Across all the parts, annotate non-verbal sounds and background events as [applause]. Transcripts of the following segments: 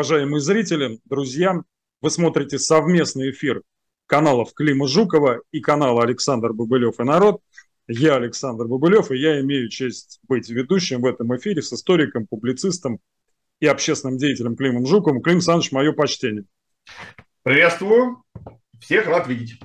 Уважаемые зрители, друзья, вы смотрите совместный эфир каналов Клима Жукова и канала Александр Бабылев и народ. Я Александр Бабылев, и я имею честь быть ведущим в этом эфире с историком, публицистом и общественным деятелем Климом Жуковым. Клим Александрович, мое почтение. Приветствую. Всех рад видеть.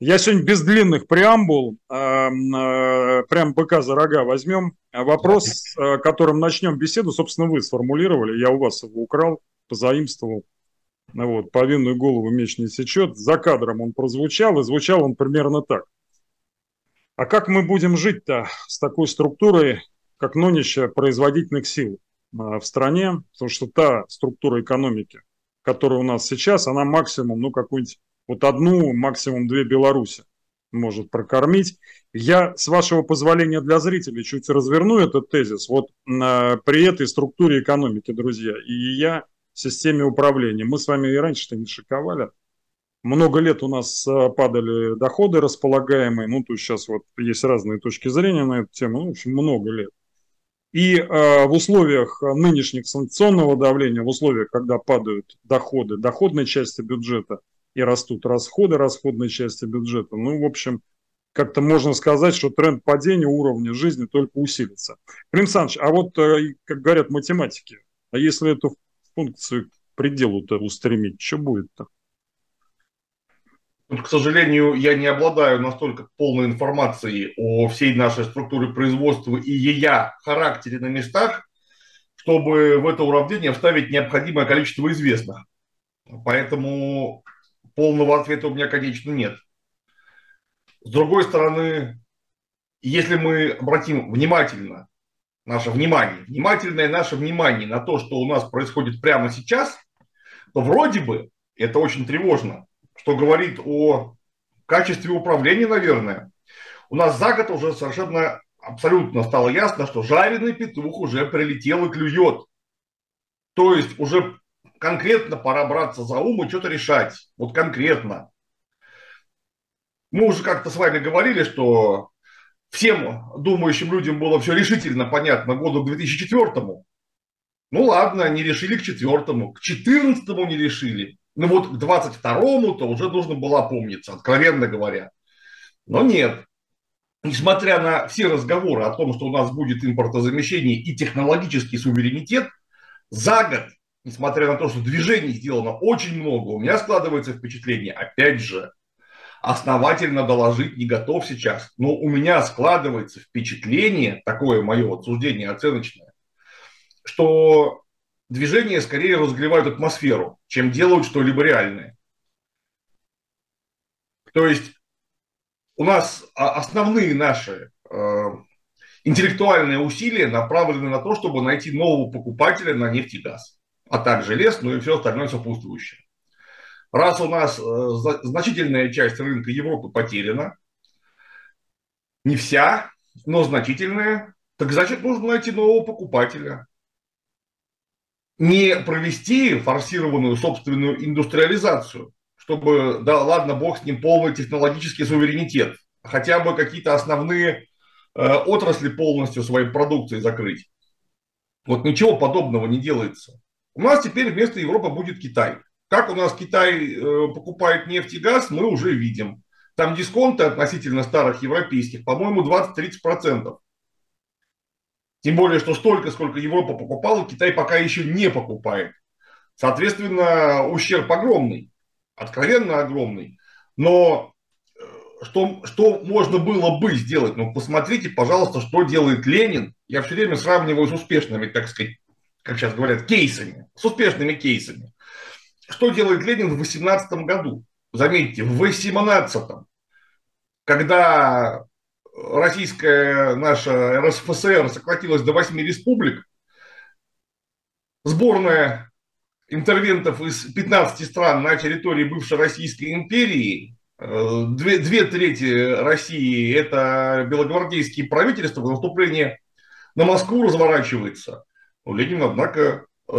Я сегодня без длинных преамбул, э, э, прям быка за рога возьмем. Вопрос, э, которым начнем беседу, собственно, вы сформулировали, я у вас его украл, позаимствовал. Вот, повинную голову меч не сечет. За кадром он прозвучал, и звучал он примерно так. А как мы будем жить-то с такой структурой, как нынешняя производительных сил в стране? Потому что та структура экономики, которая у нас сейчас, она максимум, ну, какую-нибудь вот одну, максимум две Беларуси может прокормить. Я, с вашего позволения для зрителей, чуть разверну этот тезис. Вот э, при этой структуре экономики, друзья, и я системе управления. Мы с вами и раньше-то не шиковали. Много лет у нас э, падали доходы располагаемые. Ну, то есть сейчас вот есть разные точки зрения на эту тему. Ну, в общем, много лет. И э, в условиях нынешних санкционного давления, в условиях, когда падают доходы, доходной части бюджета – и растут расходы расходной части бюджета. Ну, в общем, как-то можно сказать, что тренд падения уровня жизни только усилится. Клим Александрович, а вот, э, как говорят математики, а если эту функцию к пределу-то устремить, что будет-то? К сожалению, я не обладаю настолько полной информацией о всей нашей структуре производства и ее характере на местах, чтобы в это уравнение вставить необходимое количество известных. Поэтому полного ответа у меня, конечно, нет. С другой стороны, если мы обратим внимательно наше внимание, внимательное наше внимание на то, что у нас происходит прямо сейчас, то вроде бы это очень тревожно, что говорит о качестве управления, наверное. У нас за год уже совершенно абсолютно стало ясно, что жареный петух уже прилетел и клюет. То есть уже конкретно пора браться за ум и что-то решать. Вот конкретно. Мы уже как-то с вами говорили, что всем думающим людям было все решительно понятно году к 2004 Ну ладно, не решили к четвертому, к четырнадцатому не решили. Ну вот к двадцать второму-то уже нужно было опомниться, откровенно говоря. Но нет. Несмотря на все разговоры о том, что у нас будет импортозамещение и технологический суверенитет, за год несмотря на то, что движений сделано очень много, у меня складывается впечатление, опять же, основательно доложить не готов сейчас, но у меня складывается впечатление, такое мое вот суждение оценочное, что движения скорее разогревают атмосферу, чем делают что-либо реальное. То есть у нас основные наши э, интеллектуальные усилия направлены на то, чтобы найти нового покупателя на нефть и газ а также лес, ну и все остальное сопутствующее. Раз у нас э, значительная часть рынка Европы потеряна, не вся, но значительная, так значит нужно найти нового покупателя. Не провести форсированную собственную индустриализацию, чтобы, да ладно, бог с ним, полный технологический суверенитет, хотя бы какие-то основные э, отрасли полностью своей продукции закрыть. Вот ничего подобного не делается. У нас теперь вместо Европы будет Китай. Как у нас Китай э, покупает нефть и газ, мы уже видим. Там дисконты относительно старых европейских, по-моему, 20-30%. Тем более, что столько, сколько Европа покупала, Китай пока еще не покупает. Соответственно, ущерб огромный, откровенно огромный. Но э, что, что можно было бы сделать? Ну, посмотрите, пожалуйста, что делает Ленин. Я все время сравниваю с успешными, так сказать, как сейчас говорят, кейсами, с успешными кейсами. Что делает Ленин в 18 году? Заметьте, в 18 когда российская наша РСФСР сократилась до 8 республик, сборная интервентов из 15 стран на территории бывшей Российской империи, две, две трети России – это белогвардейские правительства, наступление на Москву разворачивается. Ленин, однако, э,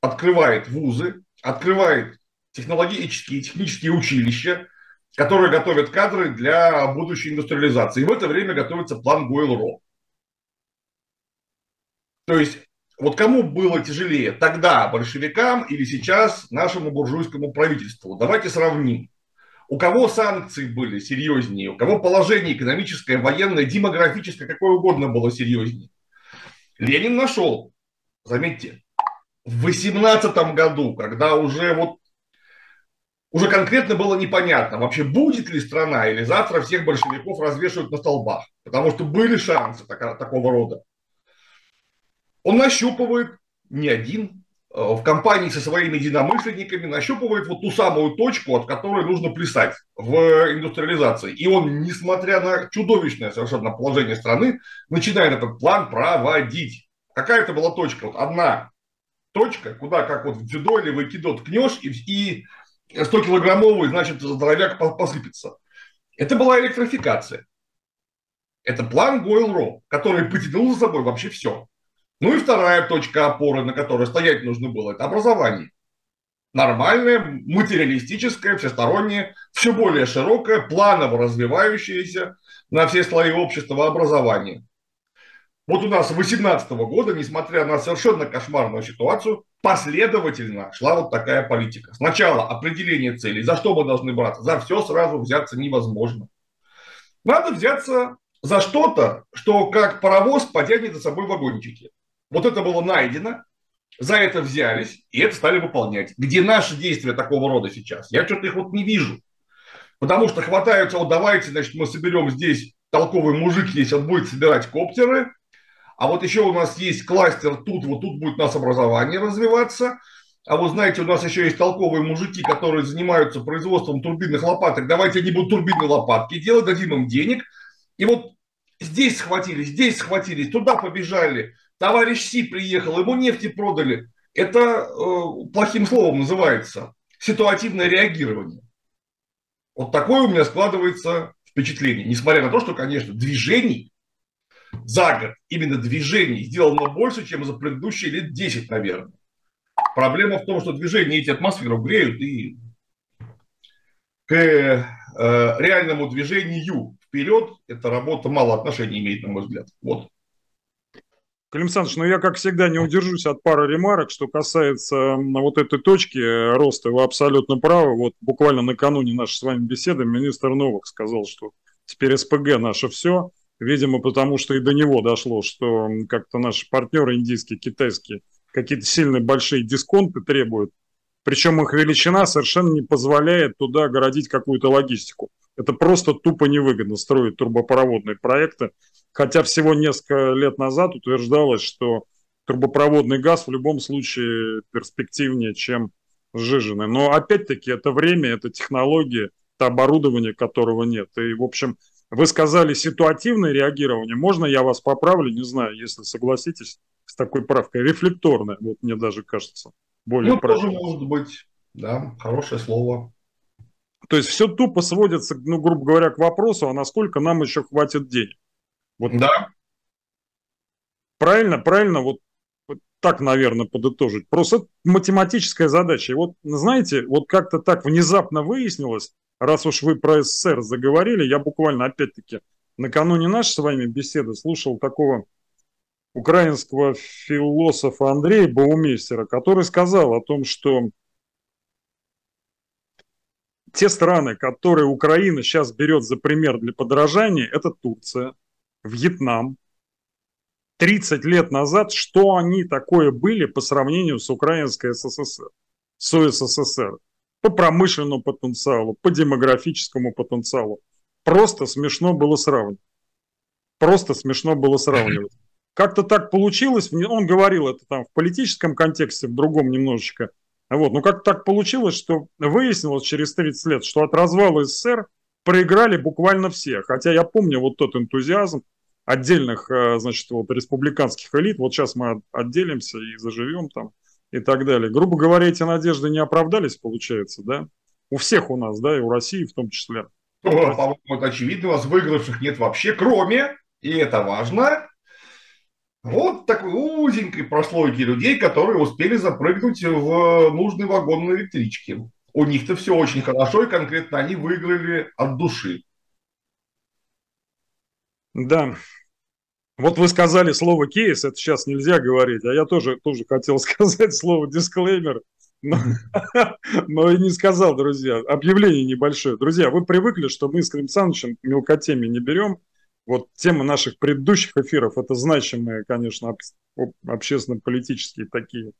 открывает вузы, открывает технологические и технические училища, которые готовят кадры для будущей индустриализации. И в это время готовится план Гойл-Ро. То есть Вот кому было тяжелее тогда большевикам или сейчас нашему буржуйскому правительству? Давайте сравним. У кого санкции были серьезнее, у кого положение экономическое, военное, демографическое, какое угодно было серьезнее. Ленин нашел, заметьте, в 18 году, когда уже вот уже конкретно было непонятно, вообще будет ли страна или завтра всех большевиков развешивают на столбах, потому что были шансы так, такого рода. Он нащупывает не один, э, в компании со своими единомышленниками нащупывает вот ту самую точку, от которой нужно плясать в индустриализации. И он, несмотря на чудовищное совершенно положение страны, начинает этот план проводить. Какая это была точка? Вот одна точка, куда как вот в дзюдо или в айкидо ткнешь, и, и 100-килограммовый, значит, здоровяк посыпется. Это была электрификация. Это план Гойл-Ро, который потянул за собой вообще все. Ну и вторая точка опоры, на которой стоять нужно было, это образование. Нормальное, материалистическое, всестороннее, все более широкое, планово развивающееся на все слои общества образование. Вот у нас с 2018 года, несмотря на совершенно кошмарную ситуацию, последовательно шла вот такая политика. Сначала определение целей, за что мы должны браться, за все сразу взяться невозможно. Надо взяться за что-то, что как паровоз потянет за собой вагончики. Вот это было найдено, за это взялись, и это стали выполнять. Где наши действия такого рода сейчас? Я что-то их вот не вижу. Потому что хватаются, вот давайте, значит, мы соберем здесь толковый мужик, если он будет собирать коптеры, а вот еще у нас есть кластер тут, вот тут будет у нас образование развиваться. А вот знаете, у нас еще есть толковые мужики, которые занимаются производством турбинных лопаток. Давайте они будут турбинные лопатки делать, дадим им денег. И вот здесь схватились, здесь схватились, туда побежали. Товарищ Си приехал, ему нефти продали. Это э, плохим словом называется ситуативное реагирование. Вот такое у меня складывается впечатление. Несмотря на то, что, конечно, движений за год именно движений сделано больше, чем за предыдущие лет 10, наверное. Проблема в том, что движения эти атмосферу греют, и к э, реальному движению вперед эта работа мало отношения имеет, на мой взгляд. Вот. Клим Александрович, ну я, как всегда, не удержусь от пары ремарок, что касается вот этой точки э, роста. Вы абсолютно правы. Вот буквально накануне нашей с вами беседы министр Новых сказал, что теперь СПГ наше все. Видимо, потому что и до него дошло, что как-то наши партнеры индийские, китайские какие-то сильные большие дисконты требуют. Причем их величина совершенно не позволяет туда городить какую-то логистику. Это просто тупо невыгодно строить турбопроводные проекты. Хотя всего несколько лет назад утверждалось, что турбопроводный газ в любом случае перспективнее, чем сжиженный. Но опять-таки это время, это технологии, это оборудование, которого нет. И, в общем, вы сказали ситуативное реагирование. Можно я вас поправлю? Не знаю, если согласитесь с такой правкой. Рефлекторное, вот мне даже кажется. Более ну, правильно. тоже может быть, да, хорошее слово. То есть все тупо сводится, ну, грубо говоря, к вопросу, а насколько нам еще хватит денег. Вот да. Правильно, правильно, вот так, наверное, подытожить. Просто математическая задача. И вот, знаете, вот как-то так внезапно выяснилось, раз уж вы про СССР заговорили, я буквально, опять-таки, накануне нашей с вами беседы слушал такого украинского философа Андрея Баумейстера, который сказал о том, что те страны, которые Украина сейчас берет за пример для подражания, это Турция, Вьетнам. 30 лет назад, что они такое были по сравнению с Украинской СССР, с УССР по промышленному потенциалу, по демографическому потенциалу. Просто смешно было сравнивать. Просто смешно было сравнивать. [laughs] Как-то так получилось, он говорил это там в политическом контексте, в другом немножечко. Вот, но как так получилось, что выяснилось через 30 лет, что от развала СССР проиграли буквально все. Хотя я помню вот тот энтузиазм отдельных, э, значит, вот республиканских элит. Вот сейчас мы отделимся и заживем там и так далее. Грубо говоря, эти надежды не оправдались, получается, да? У всех у нас, да, и у России в том числе. По-моему, это очевидно, у вас выигравших нет вообще, кроме, и это важно, вот такой узенькой прослойки людей, которые успели запрыгнуть в нужный вагон на электричке. У них-то все очень хорошо, и конкретно они выиграли от души. Да, Вот вы сказали слово кейс, это сейчас нельзя говорить, а я тоже, тоже хотел [laughs] сказать слово дисклеймер, [laughs] но, и не сказал, друзья. Объявление небольшое. Друзья, вы привыкли, что мы с Клим Санычем мелкотеми не берем. Вот темы наших предыдущих эфиров, это значимые, конечно, общественно-политические такие,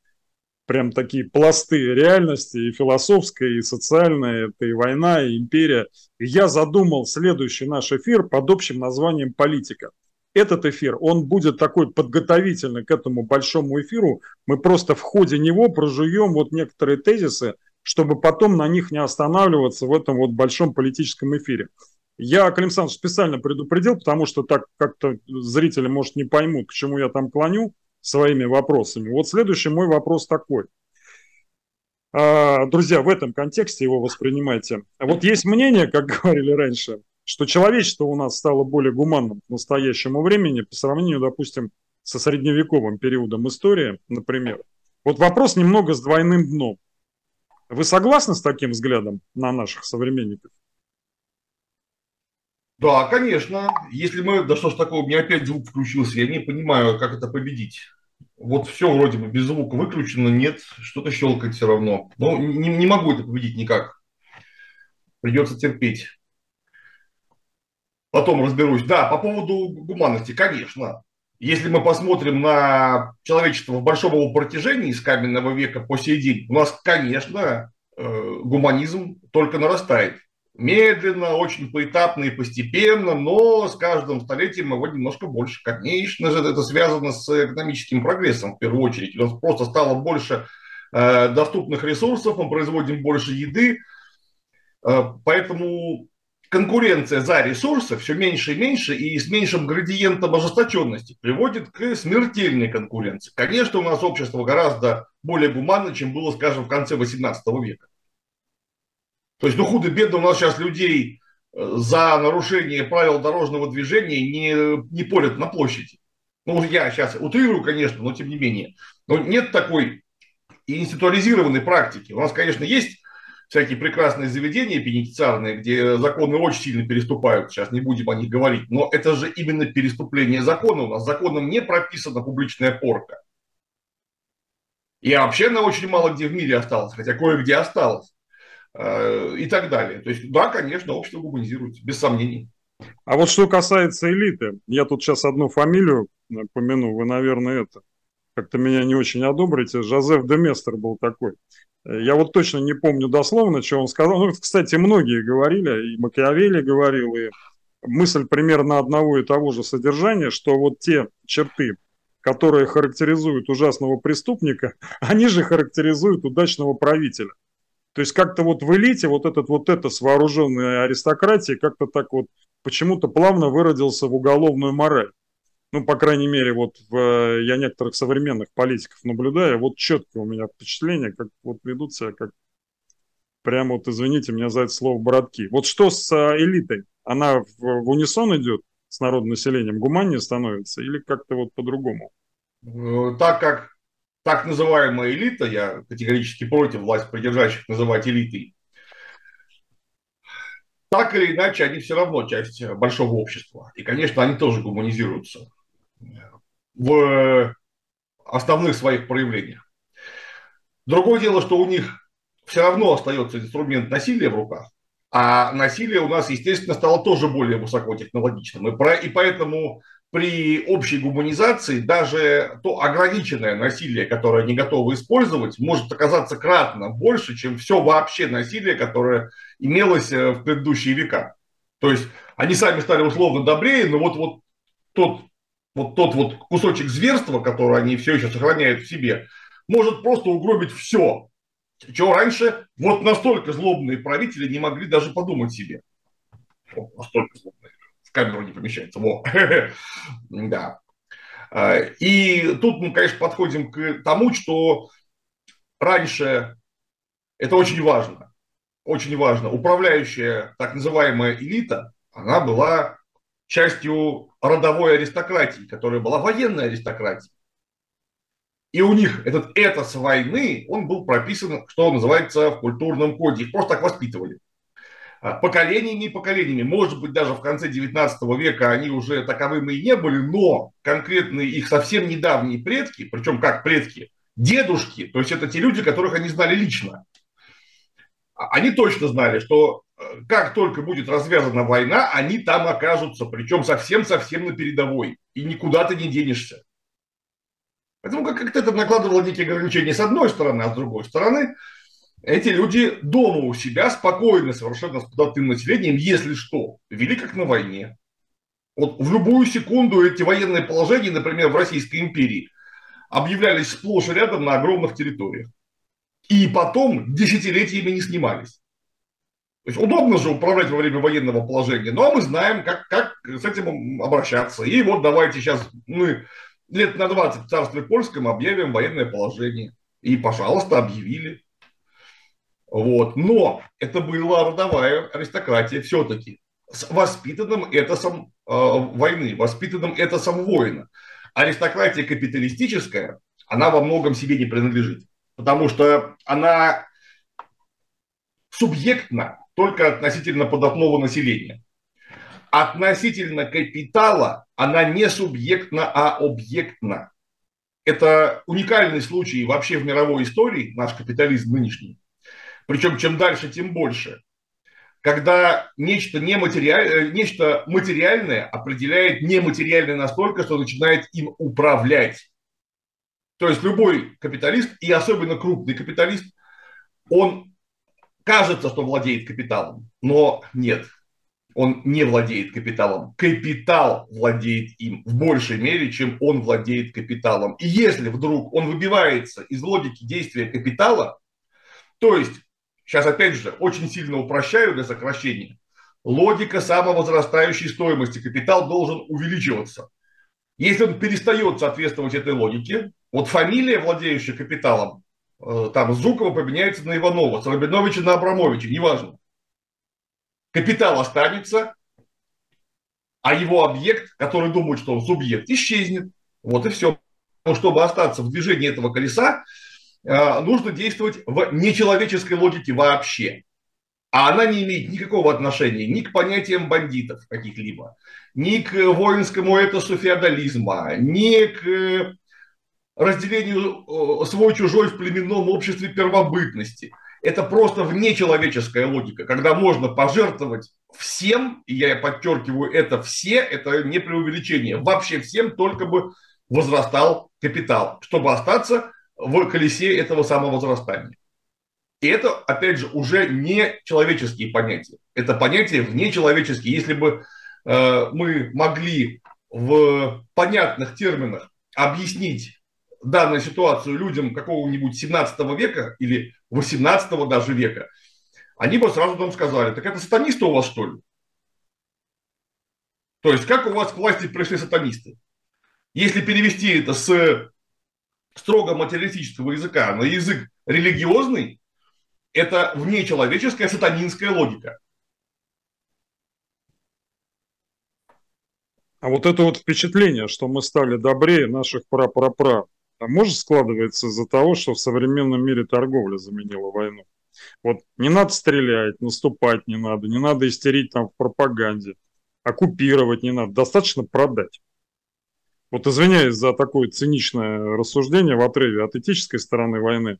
прям такие пласты реальности, и философская, и социальная, это и война, и империя. И я задумал следующий наш эфир под общим названием «Политика» этот эфир, он будет такой подготовительный к этому большому эфиру. Мы просто в ходе него прожуем вот некоторые тезисы, чтобы потом на них не останавливаться в этом вот большом политическом эфире. Я, Клим Александрович, специально предупредил, потому что так как-то зрители, может, не поймут, к чему я там клоню своими вопросами. Вот следующий мой вопрос такой. А, друзья, в этом контексте его воспринимайте. Вот есть мнение, как [laughs] говорили раньше, что человечество у нас стало более гуманным к настоящему времени по сравнению, допустим, со средневековым периодом истории, например. Вот вопрос немного с двойным дном. Вы согласны с таким взглядом на наших современников? Да, конечно. Если мы... Да что ж такого, у меня опять звук включился, я не понимаю, как это победить. Вот все вроде бы без звука выключено, нет, что-то щелкает все равно. Но не, не могу это победить никак. Придется терпеть. Потом разберусь. Да, по поводу гуманности, конечно. Если мы посмотрим на человечество в большом его протяжении с каменного века по сей день, у нас, конечно, э, гуманизм только нарастает. Медленно, очень поэтапно и постепенно, но с каждым столетием его немножко больше. Конечно же, это связано с экономическим прогрессом в первую очередь. У нас просто стало больше э, доступных ресурсов, мы производим больше еды, э, поэтому конкуренция за ресурсы все меньше и меньше и с меньшим градиентом ожесточенности приводит к смертельной конкуренции. Конечно, у нас общество гораздо более гуманно, чем было, скажем, в конце 18 века. То есть, ну, худо-бедно у нас сейчас людей э, за нарушение правил дорожного движения не, не порят на площади. Ну, я сейчас утрирую, конечно, но тем не менее. Но нет такой институализированной практики. У нас, конечно, есть всякие прекрасные заведения пенитенциарные, где законы очень сильно переступают, сейчас не будем о них говорить, но это же именно переступление закона. У нас законом не прописана публичная порка. И вообще она очень мало где в мире осталась, хотя кое-где осталось. Э, и так далее. То есть, да, конечно, общество гуманизируется, без сомнений. А вот что касается элиты, я тут сейчас одну фамилию помяну, вы, наверное, это как-то меня не очень одобрите. Жозеф Деместер был такой. Я вот точно не помню дословно, что он сказал. Ну, кстати, многие говорили, и Макиавелли говорил, и мысль примерно одного и того же содержания, что вот те черты, которые характеризуют ужасного преступника, [laughs] они же характеризуют удачного правителя. То есть как-то вот в элите вот этот вот это с вооруженной аристократией как-то так вот почему-то плавно выродился в уголовную мораль ну, по крайней мере, вот в, э, я некоторых современных политиков наблюдаю, вот четкое у меня впечатление, как вот ведут себя, как прямо вот, извините меня за это слово, братки. Вот что с э, элитой? Она в, в унисон идет с народным населением, гуманнее становится или как-то вот по-другому? Э, так как так называемая элита, я категорически против власть придержащих называть элитой, так или иначе, они все равно часть большого общества. И, конечно, они тоже гуманизируются в основных своих проявлениях. Другое дело, что у них все равно остается инструмент насилия в руках, а насилие у нас, естественно, стало тоже более высокотехнологичным. И, про, и поэтому при общей гуманизации даже то ограниченное насилие, которое они готовы использовать, может оказаться кратно больше, чем все вообще насилие, которое имелось э, в предыдущие века. То есть они сами стали условно добрее, но вот, вот тот вот тот вот кусочек зверства, который они все еще сохраняют в себе, может просто угробить все, чего раньше вот настолько злобные правители не могли даже подумать себе. Вот настолько злобные. В камеру не помещается. Во. [laughs] да. А, и тут мы, конечно, подходим к тому, что раньше это очень важно. Очень важно. Управляющая так называемая элита, она была частью родовой аристократии, которая была военной аристократией. И у них этот этос войны, он был прописан, что называется, в культурном коде. Их просто так воспитывали. а, поколениями и поколениями. Может быть, даже в конце 19 века они уже таковыми и не были, но конкретные их совсем недавние предки, причем как предки, дедушки, то есть это те люди, которых они знали лично, они точно знали, что э, как только будет развязана война, они там окажутся, причем совсем-совсем на передовой, и никуда ты не денешься. Поэтому как-то это накладывало некие ограничения с одной стороны, а с другой стороны – эти люди дома у себя спокойно совершенно с податным населением, если что, вели как на войне. Вот в любую секунду эти военные положения, например, в Российской империи, объявлялись сплошь и рядом на огромных территориях. И потом десятилетиями не снимались. То есть удобно же управлять во время военного положения, но мы знаем, как, как с этим обращаться. И вот давайте сейчас мы лет на 20 в царстве польском объявим военное положение. И, пожалуйста, объявили. Вот. Но это была родовая аристократия все-таки с воспитанным этосом э, войны, воспитанным этосом воина. Аристократия капиталистическая, она во многом себе не принадлежит, потому что она субъектна только относительно податного населения. Относительно капитала она не субъектна, а объектна. Это уникальный случай вообще в мировой истории, наш капитализм нынешний, причем чем дальше, тем больше, когда нечто, нематериаль... Э, нечто материальное определяет нематериальное настолько, что начинает им управлять. То есть любой капиталист, и особенно крупный капиталист, он кажется, что владеет капиталом, но нет, он не владеет капиталом. Капитал владеет им в большей мере, чем он владеет капиталом. И если вдруг он выбивается из логики действия капитала, то есть сейчас опять же очень сильно упрощаю для сокращения, логика самовозрастающей стоимости. Капитал должен увеличиваться. Если он перестает соответствовать этой логике, вот фамилия, владеющая капиталом, э, там Зукова поменяется на Иванова, с Рабиновича на Абрамовича, неважно. Капитал останется, а его объект, который думает, что он субъект, исчезнет. Вот и все. Но чтобы остаться в движении этого колеса, Э, нужно действовать в нечеловеческой логике вообще. А она не имеет никакого отношения ни к понятиям бандитов каких-либо, ни к воинскому этосу феодализма, ни к э, разделению э, свой-чужой в племенном обществе первобытности. Это просто внечеловеческая логика, когда можно пожертвовать всем, и я подчеркиваю, это все, это не преувеличение, вообще всем, только бы возрастал капитал, чтобы остаться в колесе этого самого возрастания. И это, опять же, уже не человеческие понятия. Это понятия внечеловеческие. Если бы э, мы могли в понятных терминах объяснить данную ситуацию людям какого-нибудь 17 века или 18 даже века, они бы сразу нам сказали, так это сатанисты у вас что ли? То есть, как у вас к власти пришли сатанисты? Если перевести это с строго материалистического языка на язык религиозный, это внечеловеческая сатанинская логика. А вот это вот впечатление, что мы стали добрее наших пра-пра-пра, может складывается из-за того, что в современном мире торговля заменила войну? Вот не надо стрелять, наступать не надо, не надо истерить там в пропаганде, оккупировать не надо, достаточно продать. Вот извиняюсь за такое циничное рассуждение в отрыве от этической стороны войны.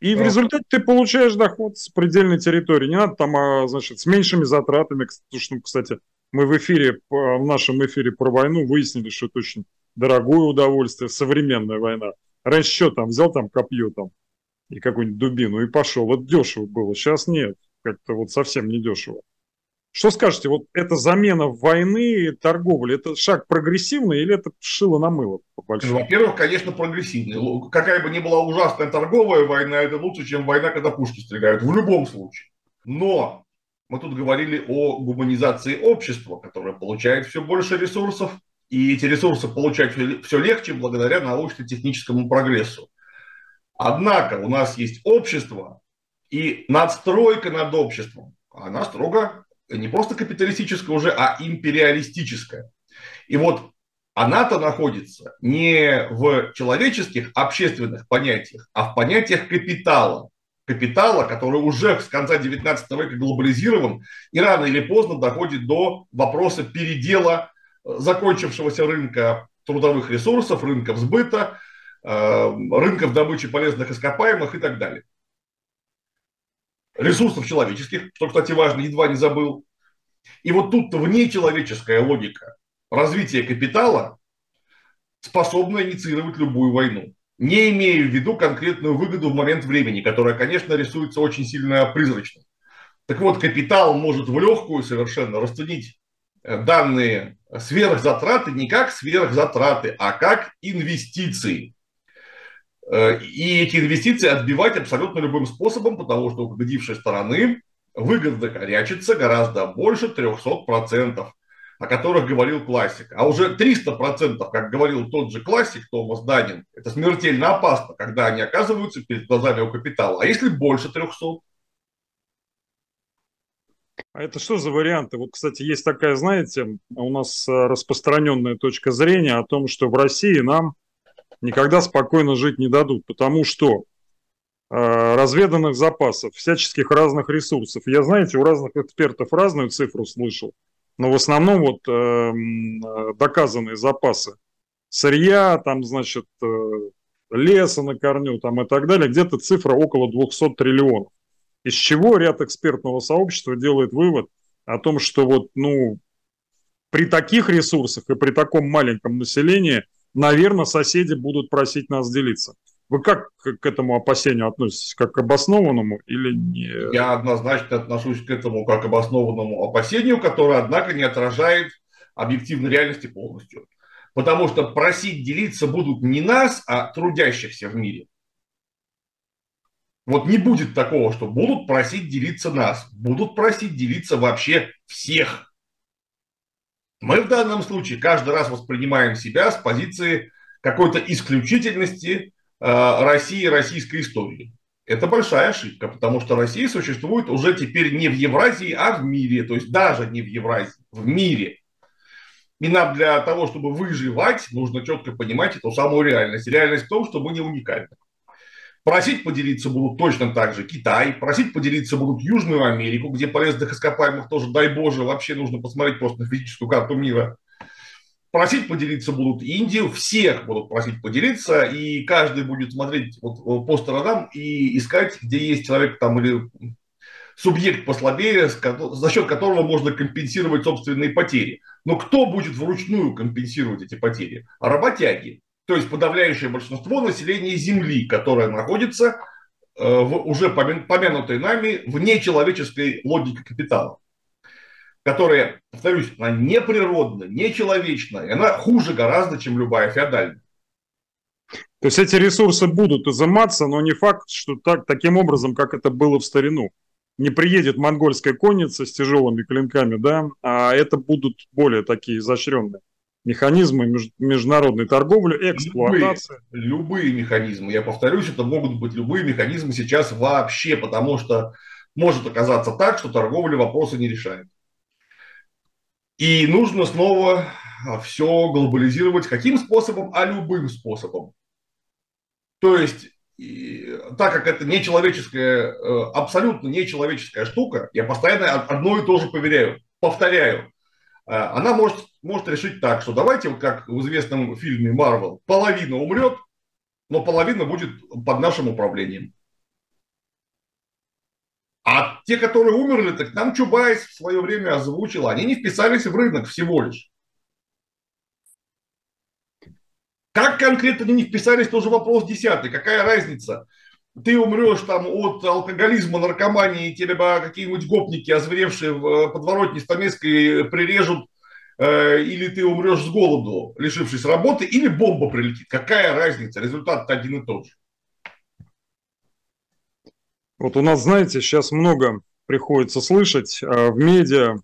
И в результате ты получаешь доход с предельной территории. Не надо там, а, значит, с меньшими затратами. Что, кстати, мы в эфире, в нашем эфире про войну выяснили, что это очень дорогое удовольствие, современная война. Раньше что там, взял там копье там и какую-нибудь дубину и пошел. Вот дешево было, сейчас нет. Как-то вот совсем не дешево. Что скажете, вот эта замена войны, торговли, это шаг прогрессивный или это шило на мыло? Во-первых, конечно, прогрессивный. Какая бы ни была ужасная торговая война, это лучше, чем война, когда пушки стреляют, в любом случае. Но мы тут говорили о гуманизации общества, которое получает все больше ресурсов, и эти ресурсы получать все легче благодаря научно-техническому прогрессу. Однако у нас есть общество, и надстройка над обществом, она строго не просто капиталистическая уже, а империалистическая. И вот она-то находится не в человеческих общественных понятиях, а в понятиях капитала. капитала, который уже с конца 19 века глобализирован и рано или поздно доходит до вопроса передела закончившегося рынка трудовых ресурсов, рынков сбыта, э, рынков добычи полезных ископаемых и так далее. Ресурсов человеческих, что, кстати, важно, едва не забыл. И вот тут-то внечеловеческая логика развития капитала способна инициировать любую войну не имея в виду конкретную выгоду в момент времени, которая, конечно, рисуется очень сильно призрачно. Так вот, капитал может в легкую совершенно расценить э, данные сверхзатраты не как сверхзатраты, а как инвестиции. Э, и эти инвестиции отбивать абсолютно любым способом, потому что у победившей стороны выгода корячится гораздо больше 300% о которых говорил классик. А уже 300%, как говорил тот же классик Томас Данин, это смертельно опасно, когда они оказываются перед глазами у капитала. А если больше 300? А это что за варианты? Вот, кстати, есть такая, знаете, у нас э, распространенная точка зрения о том, что в России нам никогда спокойно жить не дадут, потому что э, разведанных запасов, всяческих разных ресурсов. Я, знаете, у разных экспертов разную цифру слышал но в основном вот э, доказанные запасы сырья, там, значит, э, леса на корню там и так далее, где-то цифра около 200 триллионов. Из чего ряд экспертного сообщества делает вывод о том, что вот, ну, при таких ресурсах и при таком маленьком населении, наверное, соседи будут просить нас делиться. Вы как к этому опасению относитесь? Как к обоснованному или не? Я однозначно отношусь к этому как к обоснованному опасению, которое, однако, не отражает объективной реальности полностью. Потому что просить делиться будут не нас, а трудящихся в мире. Вот не будет такого, что будут просить делиться нас. Будут просить делиться вообще всех. Мы в данном случае каждый раз воспринимаем себя с позиции какой-то исключительности, Э, России российской истории. Это большая ошибка, потому что Россия существует уже теперь не в Евразии, а в мире. То есть даже не в Евразии, в мире. И нам для того, чтобы выживать, нужно четко понимать эту самую реальность. Реальность в том, что мы не уникальны. Просить поделиться будут точно так же Китай, просить поделиться будут Южную Америку, где полезных ископаемых тоже, дай боже, вообще нужно посмотреть просто на физическую карту мира. Просить поделиться будут Индию, всех будут просить поделиться, и каждый будет смотреть вот э, по сторонам и искать, где есть человек там или субъект послабее, за счет которого можно компенсировать собственные потери. Но кто будет вручную компенсировать эти потери? Работяги. То есть подавляющее большинство населения Земли, которое находится э, в уже помянутой нами вне человеческой логики капитала которая, повторюсь, она неприродна, нечеловечна, и она хуже гораздо, чем любая феодальная. То есть эти ресурсы будут изыматься, но не факт, что так, таким образом, как это было в старину. Не приедет монгольская конница с тяжелыми клинками, да, а это будут более такие изощренные механизмы меж, международной торговли, эксплуатации. Любые, любые механизмы, я повторюсь, это могут быть любые механизмы сейчас вообще, потому что может оказаться так, что торговля вопросы не решает. И нужно снова все глобализировать. Каким способом? А любым способом. То есть, и, так как это нечеловеческая, э, абсолютно нечеловеческая штука, я постоянно одно и то же проверяю, повторяю. Э, она может, может решить так, что давайте, как в известном фильме Марвел, половина умрет, но половина будет под нашим управлением. А те, которые умерли, так нам Чубайс в свое время озвучил, они не вписались в рынок всего лишь. Как конкретно они не вписались, тоже вопрос десятый. Какая разница? Ты умрешь там от алкоголизма, наркомании, тебе какие-нибудь гопники, озверевшие в э, подворотне Стамеской, прирежут, э, или ты умрешь с голоду, лишившись работы, или бомба прилетит. Какая разница? Результат один и тот же. Вот у нас, знаете, сейчас много приходится слышать э, в медиа,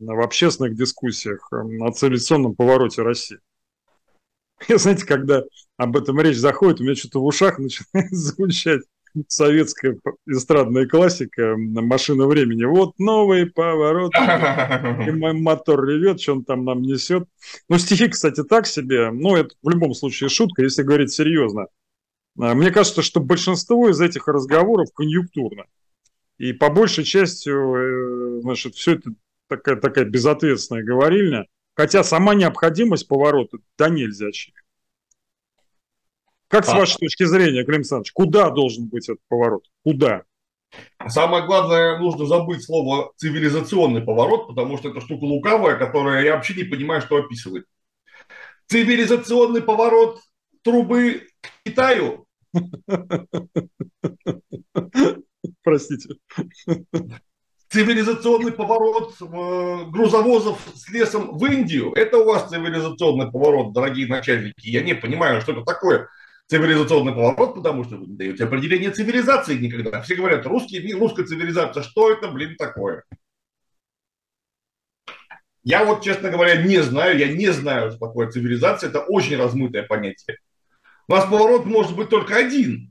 в общественных дискуссиях э, о цивилизационном повороте России. И знаете, когда об этом речь заходит, у меня что-то в ушах начинает [laughs] звучать советская эстрадная классика «Машина времени». Вот новый поворот, и [laughs] мой мотор ревет, что он там нам несет. Ну, стихи, кстати, так себе. Ну, это в любом случае шутка, если говорить серьезно. Мне кажется, что большинство из этих разговоров конъюнктурно. И по большей части, э, значит, все это такая, такая безответственная говорильня. Хотя сама необходимость поворота, да нельзя. Как с а. вашей точки зрения, Клим Александрович, куда должен быть этот поворот? Куда? Самое главное, нужно забыть слово цивилизационный поворот, потому что это штука лукавая, которая я вообще не понимаю, что описывает. Цивилизационный поворот трубы к Китаю. [laughs] Простите. Цивилизационный поворот э, грузовозов с лесом в Индию. Это у вас цивилизационный поворот, дорогие начальники. Я не понимаю, что это такое цивилизационный поворот, потому что вы не даете определение цивилизации никогда. Все говорят, русский, русская цивилизация, что это, блин, такое? Я вот, честно говоря, не знаю, я не знаю, что такое цивилизация, это очень размытое понятие. У нас поворот может быть только один,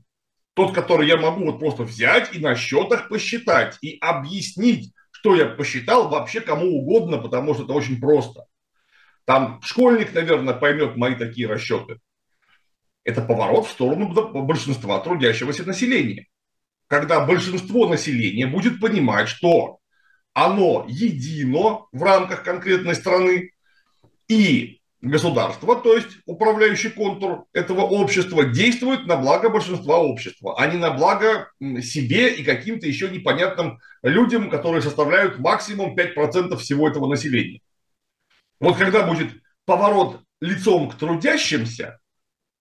тот, который я могу вот просто взять и на счетах посчитать, и объяснить, что я посчитал вообще кому угодно, потому что это очень просто. Там школьник, наверное, поймет мои такие расчеты это поворот в сторону большинства трудящегося населения. Когда большинство населения будет понимать, что оно едино в рамках конкретной страны, и государство, то есть управляющий контур этого общества, действует на благо большинства общества, а не на благо себе и каким-то еще непонятным людям, которые составляют максимум 5% всего этого населения. Вот когда будет поворот лицом к трудящимся,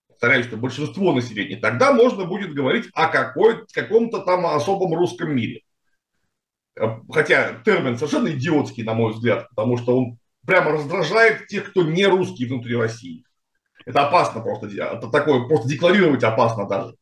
повторяю, что большинство населения, тогда можно будет говорить о какой, каком-то там особом русском мире. Э, хотя термин совершенно идиотский, на мой взгляд, потому что он прямо раздражает тех, кто не русский внутри России. Это опасно просто, это такое, просто декларировать опасно даже.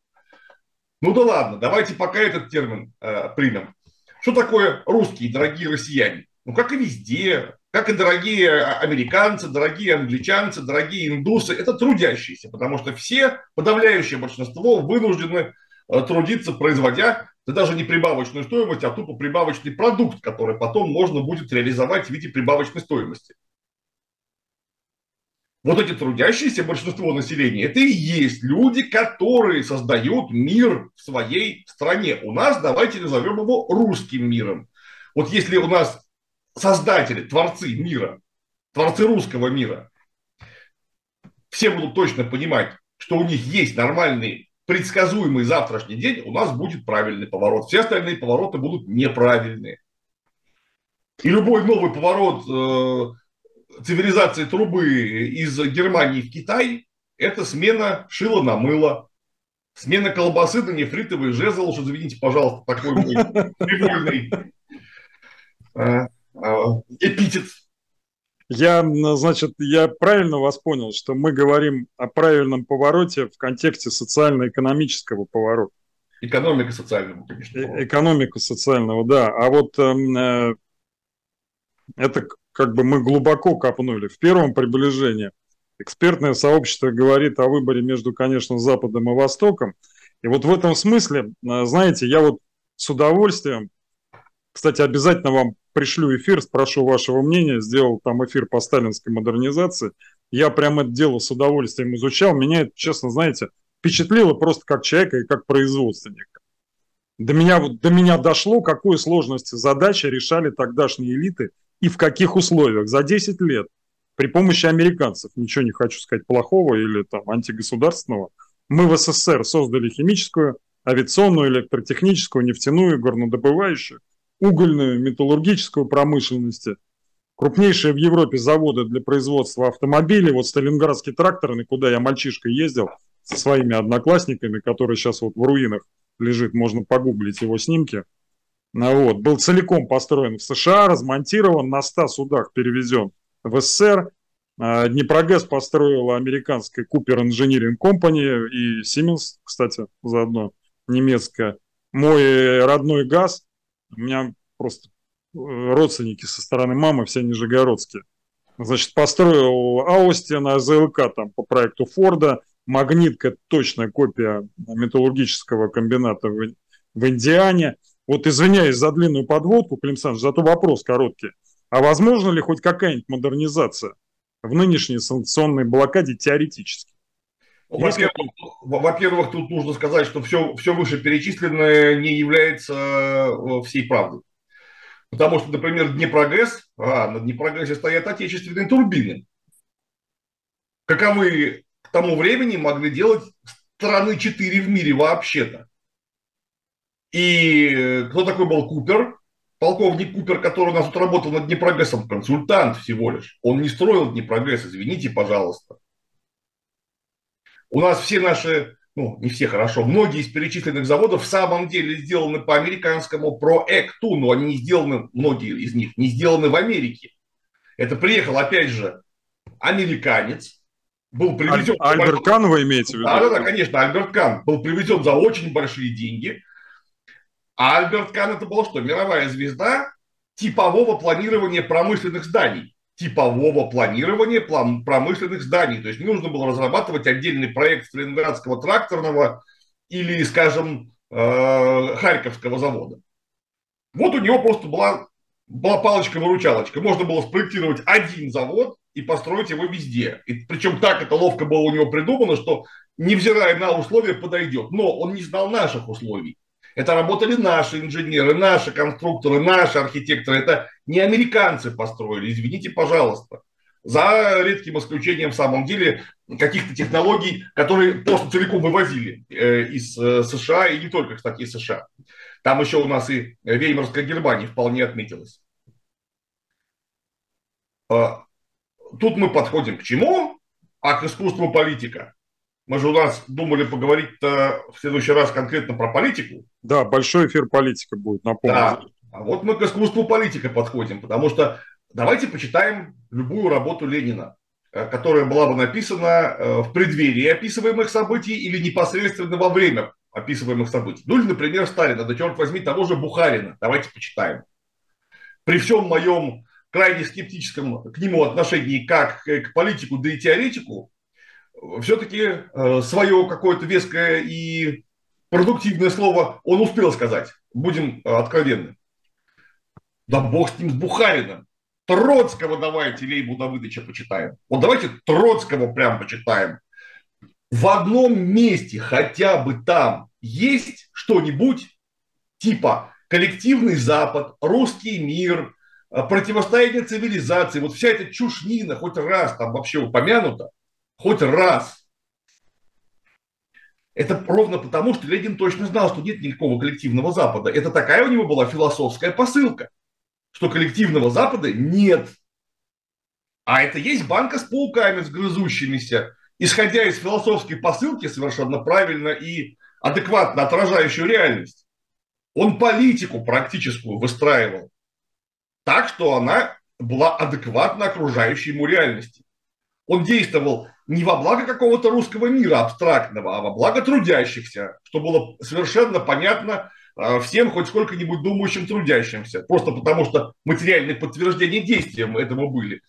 Ну да ладно, давайте пока этот термин э, примем. Что такое русские, дорогие россияне? Ну, как и везде, как и дорогие американцы, дорогие англичанцы, дорогие индусы, это трудящиеся, потому что все, подавляющее большинство, вынуждены э, трудиться, производя да даже не прибавочную стоимость, а тупо прибавочный продукт, который потом можно будет реализовать в виде прибавочной стоимости. Вот эти трудящиеся, большинство населения, это и есть люди, которые создают мир в своей стране. У нас, давайте назовем его русским миром. Вот если у нас создатели, творцы мира, творцы русского мира, все будут точно понимать, что у них есть нормальный, предсказуемый завтрашний день, у нас будет правильный поворот. Все остальные повороты будут неправильные. И любой новый поворот э, цивилизации трубы из Германии в Китай – это смена шила на мыло, смена колбасы на нефритовый жезл, что, извините, пожалуйста, такой мой [laughs] привольный. Э, а, эпитет. Я, значит, я правильно вас понял, что мы говорим о правильном повороте в контексте социально-экономического поворота. Экономика социального, конечно. Э экономика социального, да. А вот эм, э, это как бы мы глубоко копнули. В первом приближении экспертное сообщество говорит о выборе между, конечно, Западом и Востоком. И вот в этом смысле, э, знаете, я вот с удовольствием, кстати, обязательно вам пришлю эфир, спрошу вашего мнения, сделал там эфир по сталинской модернизации. Я прям это дело с удовольствием изучал. Меня это, честно, знаете, впечатлило просто как человека и как производственника. До меня, до меня дошло, какой сложности задачи решали тогдашние элиты и в каких условиях. За 10 лет при помощи американцев, ничего не хочу сказать плохого или там антигосударственного, мы в СССР создали химическую, авиационную, электротехническую, нефтяную, горнодобывающую, угольную, металлургическую промышленности, крупнейшие в Европе заводы для производства автомобилей, вот Сталинградский тракторный, куда я мальчишкой ездил со своими одноклассниками, который сейчас вот в руинах лежит, можно погуглить его снимки. Ну вот, был целиком построен в США, размонтирован, на 100 судах перевезен в СССР. А, Днепрогэс построила американская Cooper Engineering Company и Siemens, кстати, заодно немецкая. Мой родной газ у меня просто э, родственники со стороны мамы, все нижегородские. Значит, построил Аустин, АЗЛК там по проекту Форда, Магнитка, точная копия металлургического комбината в, в Индиане. Вот извиняюсь за длинную подводку, Клим Александрович, зато вопрос короткий. А возможно ли хоть какая-нибудь модернизация в нынешней санкционной блокаде теоретически? Во-первых, во-первых, тут нужно сказать, что все, все вышеперечисленное не является э, всей правдой. Потому что, например, Днепрогэс, а, на Днепрогэсе стоят отечественные турбины. Каковы к тому времени могли делать страны 4 в мире вообще-то. И кто такой был Купер? Полковник Купер, который у нас тут работал над Днепрогэсом, консультант всего лишь. Он не строил Днепрогэс, извините, пожалуйста. У нас все наши, ну, не все хорошо, многие из перечисленных заводов в самом деле сделаны по американскому проекту, но они не сделаны, многие из них не сделаны в Америке. Это приехал, опять же, американец, был привезен... Аль, Альберт Кан вы имеете в виду? Да, да, да, конечно, Альберт Кан был привезен за очень большие деньги. А Альберт Кан это был что? Мировая звезда типового планирования промышленных зданий типового планирования промышленных зданий. То есть не нужно было разрабатывать отдельный проект Сталинградского тракторного или, скажем, э, Харьковского завода. Вот у него просто была, была палочка-выручалочка. Можно было спроектировать один завод и построить его везде. И, причем так это ловко было у него придумано, что невзирая на условия подойдет. Но он не знал наших условий. Это работали наши инженеры, наши конструкторы, наши архитекторы. Это не американцы построили, извините, пожалуйста. За редким исключением, в самом деле, каких-то технологий, которые просто целиком вывозили э, из э, США, и не только, кстати, из США. Там еще у нас и Веймарская Германия вполне отметилась. А, тут мы подходим к чему? А к искусству политика. Мы же у нас думали поговорить в следующий раз конкретно про политику. Да, большой эфир политика будет, напомню. Да. А вот мы к искусству политика подходим, потому что давайте почитаем любую работу Ленина, э, которая была бы написана э, в преддверии описываемых событий или непосредственно во время описываемых событий. Ну или, например, Сталина, да черт возьми, того же Бухарина. Давайте почитаем. При всем моем крайне скептическом к нему отношении как к политику, да и теоретику, все-таки э, свое какое-то веское и продуктивное слово он успел сказать. Будем э, откровенны. Да бог с ним, с Бухарином. Троцкого давайте Лейбу Давыдовича почитаем. Вот давайте Троцкого прям почитаем. В одном месте, хотя бы там, есть что-нибудь типа коллективный Запад, русский мир, э, противостояние цивилизации, вот вся эта чушнина хоть раз там вообще упомянута, хоть раз. Это ровно потому, что Ленин точно знал, что нет никакого коллективного Запада. Это такая у него была философская посылка, что коллективного Запада нет. А это есть банка с пауками, с грызущимися, исходя из философской посылки совершенно правильно и адекватно отражающую реальность. Он политику практическую выстраивал так, что она была адекватна окружающей ему реальности. Он действовал не во благо какого-то русского мира абстрактного, а во благо трудящихся, что было совершенно понятно а, всем хоть сколько-нибудь думающим трудящимся, просто потому что материальные подтверждения действиям этому были.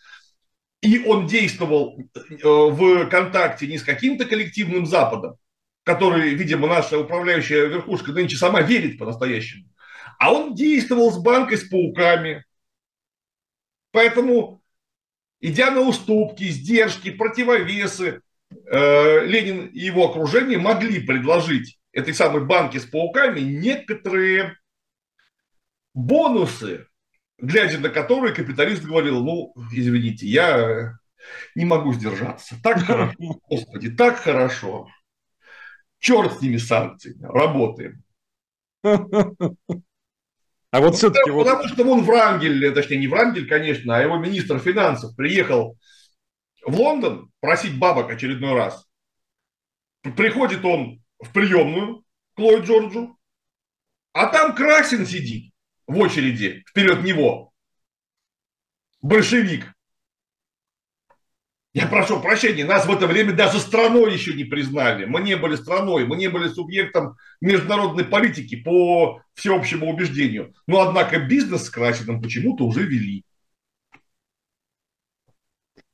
И он действовал э, в контакте не с каким-то коллективным Западом, который, видимо, наша управляющая верхушка нынче сама верит по-настоящему, а он действовал с банкой с пауками. Поэтому идя на уступки, сдержки, противовесы, э, Ленин и его окружение могли предложить этой самой банке с пауками некоторые бонусы, глядя на которые капиталист говорил, ну, извините, я не могу сдержаться. Так хорошо, [laughs] господи, так хорошо. Черт с ними санкциями, работаем. [laughs] А вот все-таки... Потому, вот... потому что он Врангель, точнее не Врангель, конечно, а его министр финансов приехал в Лондон просить бабок очередной раз. Приходит он в приемную к Ллойд Джорджу, а там Красин сидит в очереди вперед него. Большевик. Я прошу прощения, нас в это время даже страной еще не признали. Мы не были страной, мы не были субъектом международной политики по всеобщему убеждению. Но, однако, бизнес с Красиным почему-то уже вели.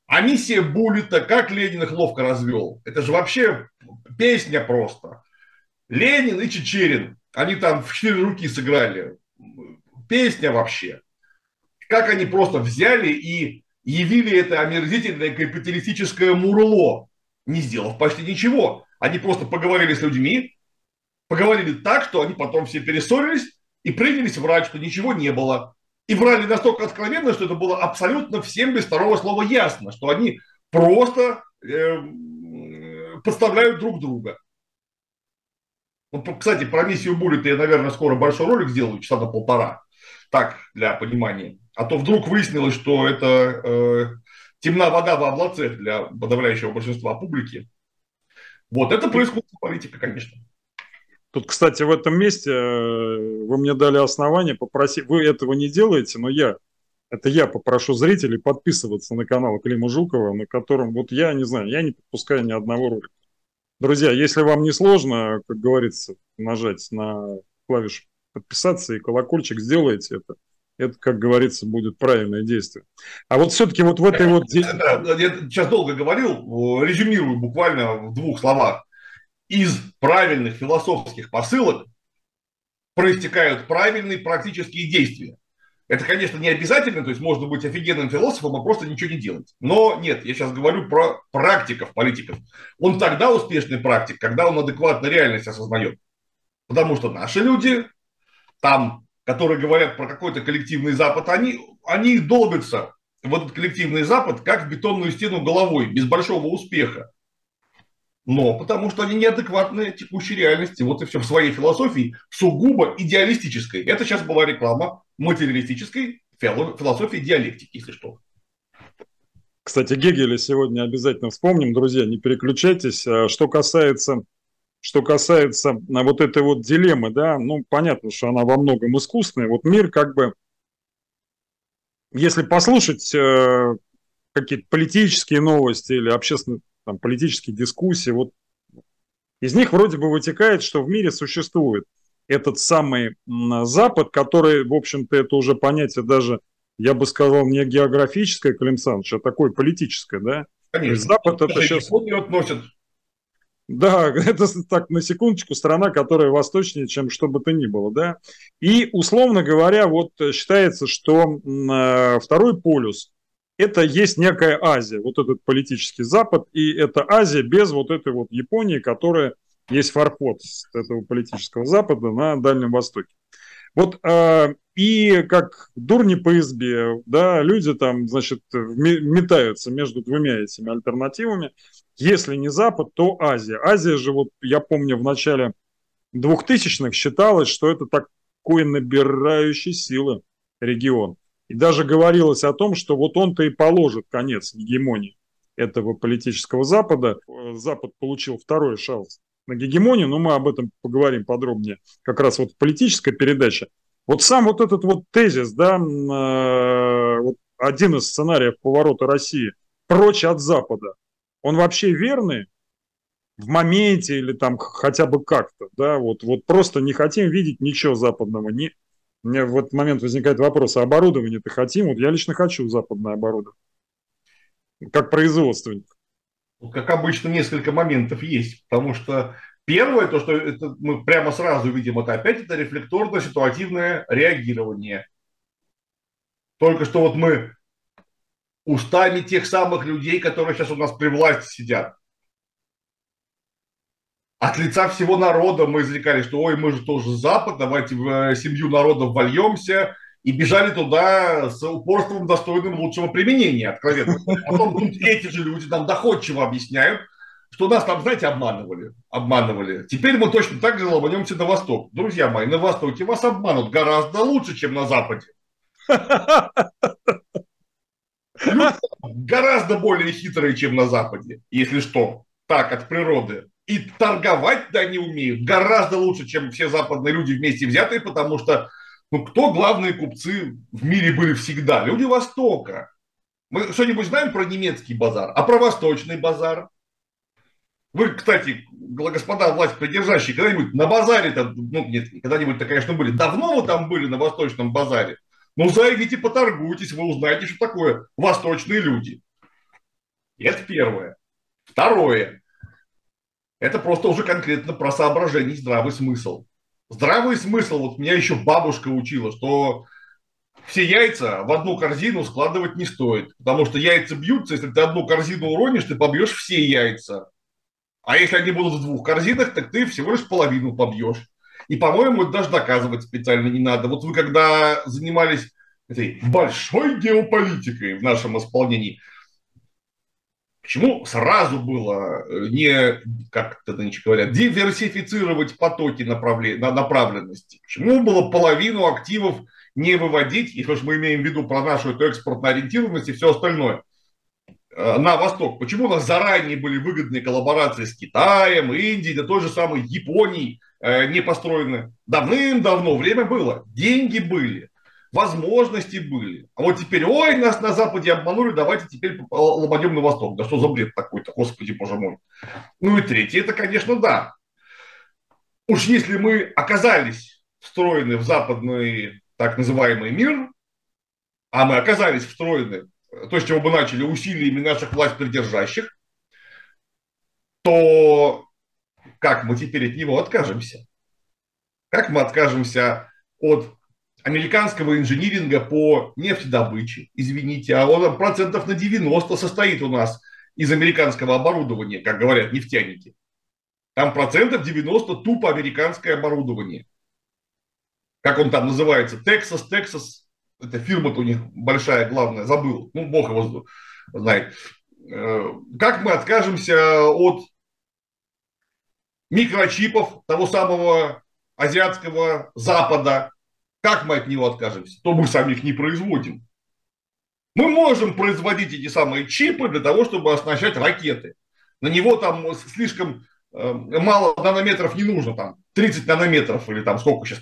А миссия Буллета, как Ленин их ловко развел. Это же вообще песня просто. Ленин и Чечерин, они там в четыре руки сыграли. Песня вообще. Как они просто взяли и явили это омерзительное капиталистическое мурло, не сделав почти ничего. Они просто поговорили с людьми, поговорили так, что они потом все перессорились и принялись врать, что ничего не было. И врали настолько откровенно, что это было абсолютно всем без второго слова ясно, что они просто э, подставляют друг друга. Ну, кстати, про миссию Буллета я, наверное, скоро большой ролик сделаю, часа на полтора. Так, для понимания. А то вдруг выяснилось, что это э, темна вода в облацах для подавляющего большинства публики. Вот, это происходит политика, конечно. Тут, кстати, в этом месте э, вы мне дали основание попросить, вы этого не делаете, но я, это я попрошу зрителей подписываться на канал Клима Жукова, на котором, вот я не знаю, я не подпускаю ни одного ролика. Друзья, если вам не сложно, как говорится, нажать на клавишу подписаться и колокольчик, сделайте это. Это, как говорится, будет правильное действие. А вот все-таки вот в этой вот... Я сейчас долго говорил, резюмирую буквально в двух словах из правильных философских посылок проистекают правильные практические действия. Это, конечно, не обязательно, то есть можно быть офигенным философом, а просто ничего не делать. Но нет, я сейчас говорю про практиков, политиков. Он тогда успешный практик, когда он адекватно реальность осознает. Потому что наши люди, там, которые говорят про какой-то коллективный Запад, они, они долбятся в этот коллективный Запад как в бетонную стену головой, без большого успеха но потому что они неадекватны текущей реальности. Вот и все в своей философии сугубо идеалистической. Это сейчас была реклама материалистической философии диалектики, если что. Кстати, Гегеля сегодня обязательно вспомним, друзья, не переключайтесь. А что касается, что касается а, вот этой вот дилеммы, да, ну, понятно, что она во многом искусственная. Вот мир как бы, если послушать э, какие-то политические новости или общественные там, политические дискуссии. Вот из них вроде бы вытекает, что в мире существует этот самый Запад, который, в общем-то, это уже понятие даже, я бы сказал, не географическое, Клим Саныч, а такое политическое, да? Конечно. Запад это сейчас... Относят. Да, [laughs] это так, на секундочку, страна, которая восточнее, чем что бы то ни было, да. И, условно говоря, вот считается, что э, второй полюс это есть некая Азия, вот этот политический Запад, и это Азия без вот этой вот Японии, которая есть фарход этого политического Запада на Дальнем Востоке. Вот э, и как дурни по избе, да, люди там, значит, метаются между двумя этими альтернативами. Если не Запад, то Азия. Азия же, вот я помню, в начале 2000-х считалось, что это такой набирающий силы регион. И даже говорилось о том, что вот он-то и положит конец гегемонии этого политического Запада. Запад получил второй шанс на гегемонию, но мы об этом поговорим подробнее как раз вот в политической передаче. Вот сам вот этот вот тезис, да, э, вот один из сценариев поворота России прочь от Запада, он вообще верный в моменте или там хотя бы как-то, да, вот, вот просто не хотим видеть ничего западного, у меня в этот момент возникает вопрос, а оборудование-то хотим? Вот я лично хочу западное оборудование. Как производственник. Как обычно, несколько моментов есть. Потому что первое, то, что это мы прямо сразу видим, это опять это рефлекторно-ситуативное реагирование. Только что вот мы устами тех самых людей, которые сейчас у нас при власти сидят, от лица всего народа мы изрекали, что ой, мы же тоже Запад, давайте в э, семью народов вольемся, и бежали туда с упорством, достойным лучшего применения, откровенно. Потом тут эти же люди нам доходчиво объясняют, что нас там, знаете, обманывали. Обманывали. Теперь мы точно так же ломанемся на восток. Друзья мои, на востоке вас обманут гораздо лучше, чем на западе. Гораздо более хитрые, чем на западе, если что. Так, от природы и торговать-то они умеют гораздо лучше, чем все западные люди вместе взятые, потому что ну, кто главные купцы в мире были всегда? Люди Востока. Мы что-нибудь знаем про немецкий базар, а про восточный базар? Вы, кстати, господа власть придержащие, когда-нибудь на базаре-то, ну, нет, когда-нибудь-то, конечно, были. Давно вы там были на восточном базаре? Ну, зайдите, поторгуйтесь, вы узнаете, что такое восточные люди. Это первое. Второе. Это просто уже конкретно про соображение, здравый смысл. Здравый смысл, вот меня еще бабушка учила, что все яйца в одну корзину складывать не стоит, потому что яйца бьются, если ты одну корзину уронишь, ты побьешь все яйца. А если они будут в двух корзинах, так ты всего лишь половину побьешь. И, по-моему, это даже доказывать специально не надо. Вот вы когда занимались этой большой геополитикой в нашем исполнении, почему сразу было э, не, как это нынче говорят, диверсифицировать потоки направлен... направленности? Почему было половину активов не выводить, если уж мы имеем в виду про нашу эту экспортную ориентированность и все остальное – на восток. Почему у нас заранее были выгодные коллаборации с Китаем, Индией, да той же самой Японией э, не построены? Давным-давно время было, деньги были, возможности были. А вот теперь, ой, нас на Западе обманули, давайте теперь лободем на восток. Да что за бред такой-то, господи, боже мой. Ну и третье, это, конечно, да. Уж если мы оказались встроены в западный так называемый мир, а мы оказались встроены то, с чего мы начали, усилиями наших власть придержащих, то как мы теперь от него откажемся? Как мы откажемся от американского инжиниринга по нефтедобыче, извините, а он процентов на 90 состоит у нас из американского оборудования, как говорят нефтяники. Там процентов 90 тупо американское оборудование. Как он там называется? Texas, Texas эта фирма-то у них большая, главная, забыл, ну, бог его знает. Э, как мы откажемся от микрочипов того самого азиатского Запада? Как мы от него откажемся? То мы сами их не производим. Мы можем производить эти самые чипы для того, чтобы оснащать ракеты. На него там слишком э, мало нанометров не нужно, там 30 нанометров или там сколько сейчас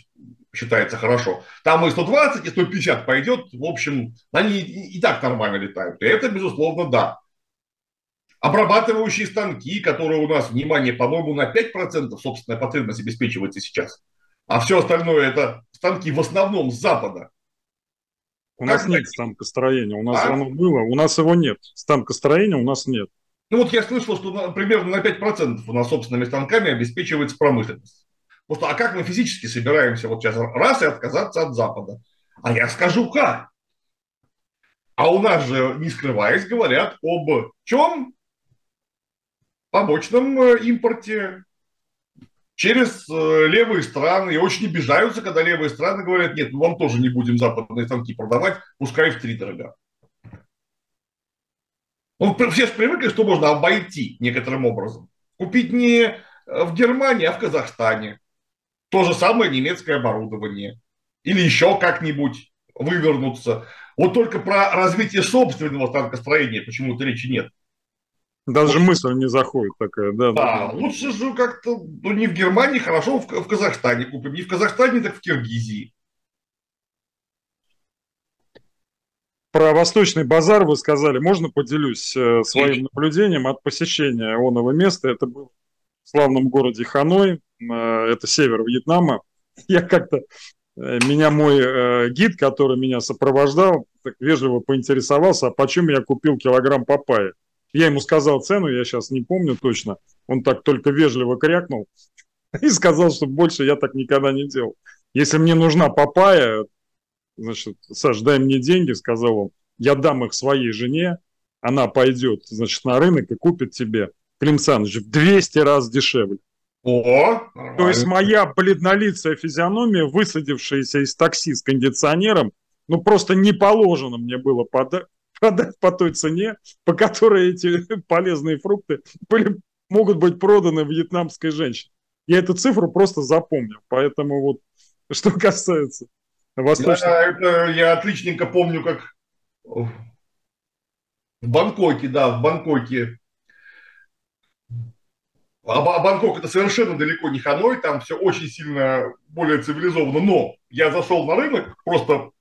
считается хорошо. Там и 120, и 150 пойдет, в общем, они и, так нормально летают. И это, безусловно, да. Обрабатывающие станки, которые у нас, внимание, по-моему, на 5% собственная потребность обеспечивается сейчас. А все остальное это станки в основном с Запада. У как нас нет станкостроения, у нас а? оно было, у нас его нет. Станкостроения у нас нет. Ну вот я слышал, что примерно на 5% у нас собственными станками обеспечивается промышленность. Просто, а как мы физически собираемся вот сейчас раз и отказаться от Запада? А я скажу как. А у нас же, не скрываясь, говорят об чем? Побочном э, импорте через э, левые страны. И очень обижаются, когда левые страны говорят, нет, мы вам тоже не будем западные станки продавать, пускай в три дорога. Ну, все же привыкли, что можно обойти некоторым образом. Купить не в Германии, а в Казахстане. То же самое немецкое оборудование. Или еще как-нибудь вывернуться. Вот только про развитие собственного танкостроения почему-то речи нет. Даже вот. мысль не заходит такая, да. Да, да. лучше же как-то, ну не в Германии, хорошо, в, в Казахстане купим. Не в Казахстане, так в Киргизии. Про Восточный базар вы сказали, можно поделюсь э, своим наблюдением от посещения оного места. Это был в славном городе Ханой, это север Вьетнама. [laughs] Я как-то, э, меня мой э, гид, который меня сопровождал, так вежливо поинтересовался, а почему я купил килограмм папайи. Я ему сказал цену, я сейчас не помню точно. Он так только вежливо крякнул [laughs] и сказал, что больше я так никогда не делал. Если мне нужна папайя, значит, Саш, дай мне деньги, сказал он, я дам их своей жене, она пойдет, значит, на рынок и купит тебе, Клим Саныч, в 200 раз дешевле. О, нормально. То есть моя бледнолицая физиономия, высадившаяся из такси с кондиционером, ну просто не положено мне было подать, [laughs] подать по той цене, по которой эти [laughs] полезные фрукты были, могут быть проданы вьетнамской женщине. Я эту цифру просто запомнил, поэтому вот [laughs] что касается восточного... Да, это я отличненько помню, как в Бангкоке, да, в Бангкоке а, а Бангкок это совершенно далеко не Ханой, там все очень сильно более цивилизованно. Но я зашел на рынок, просто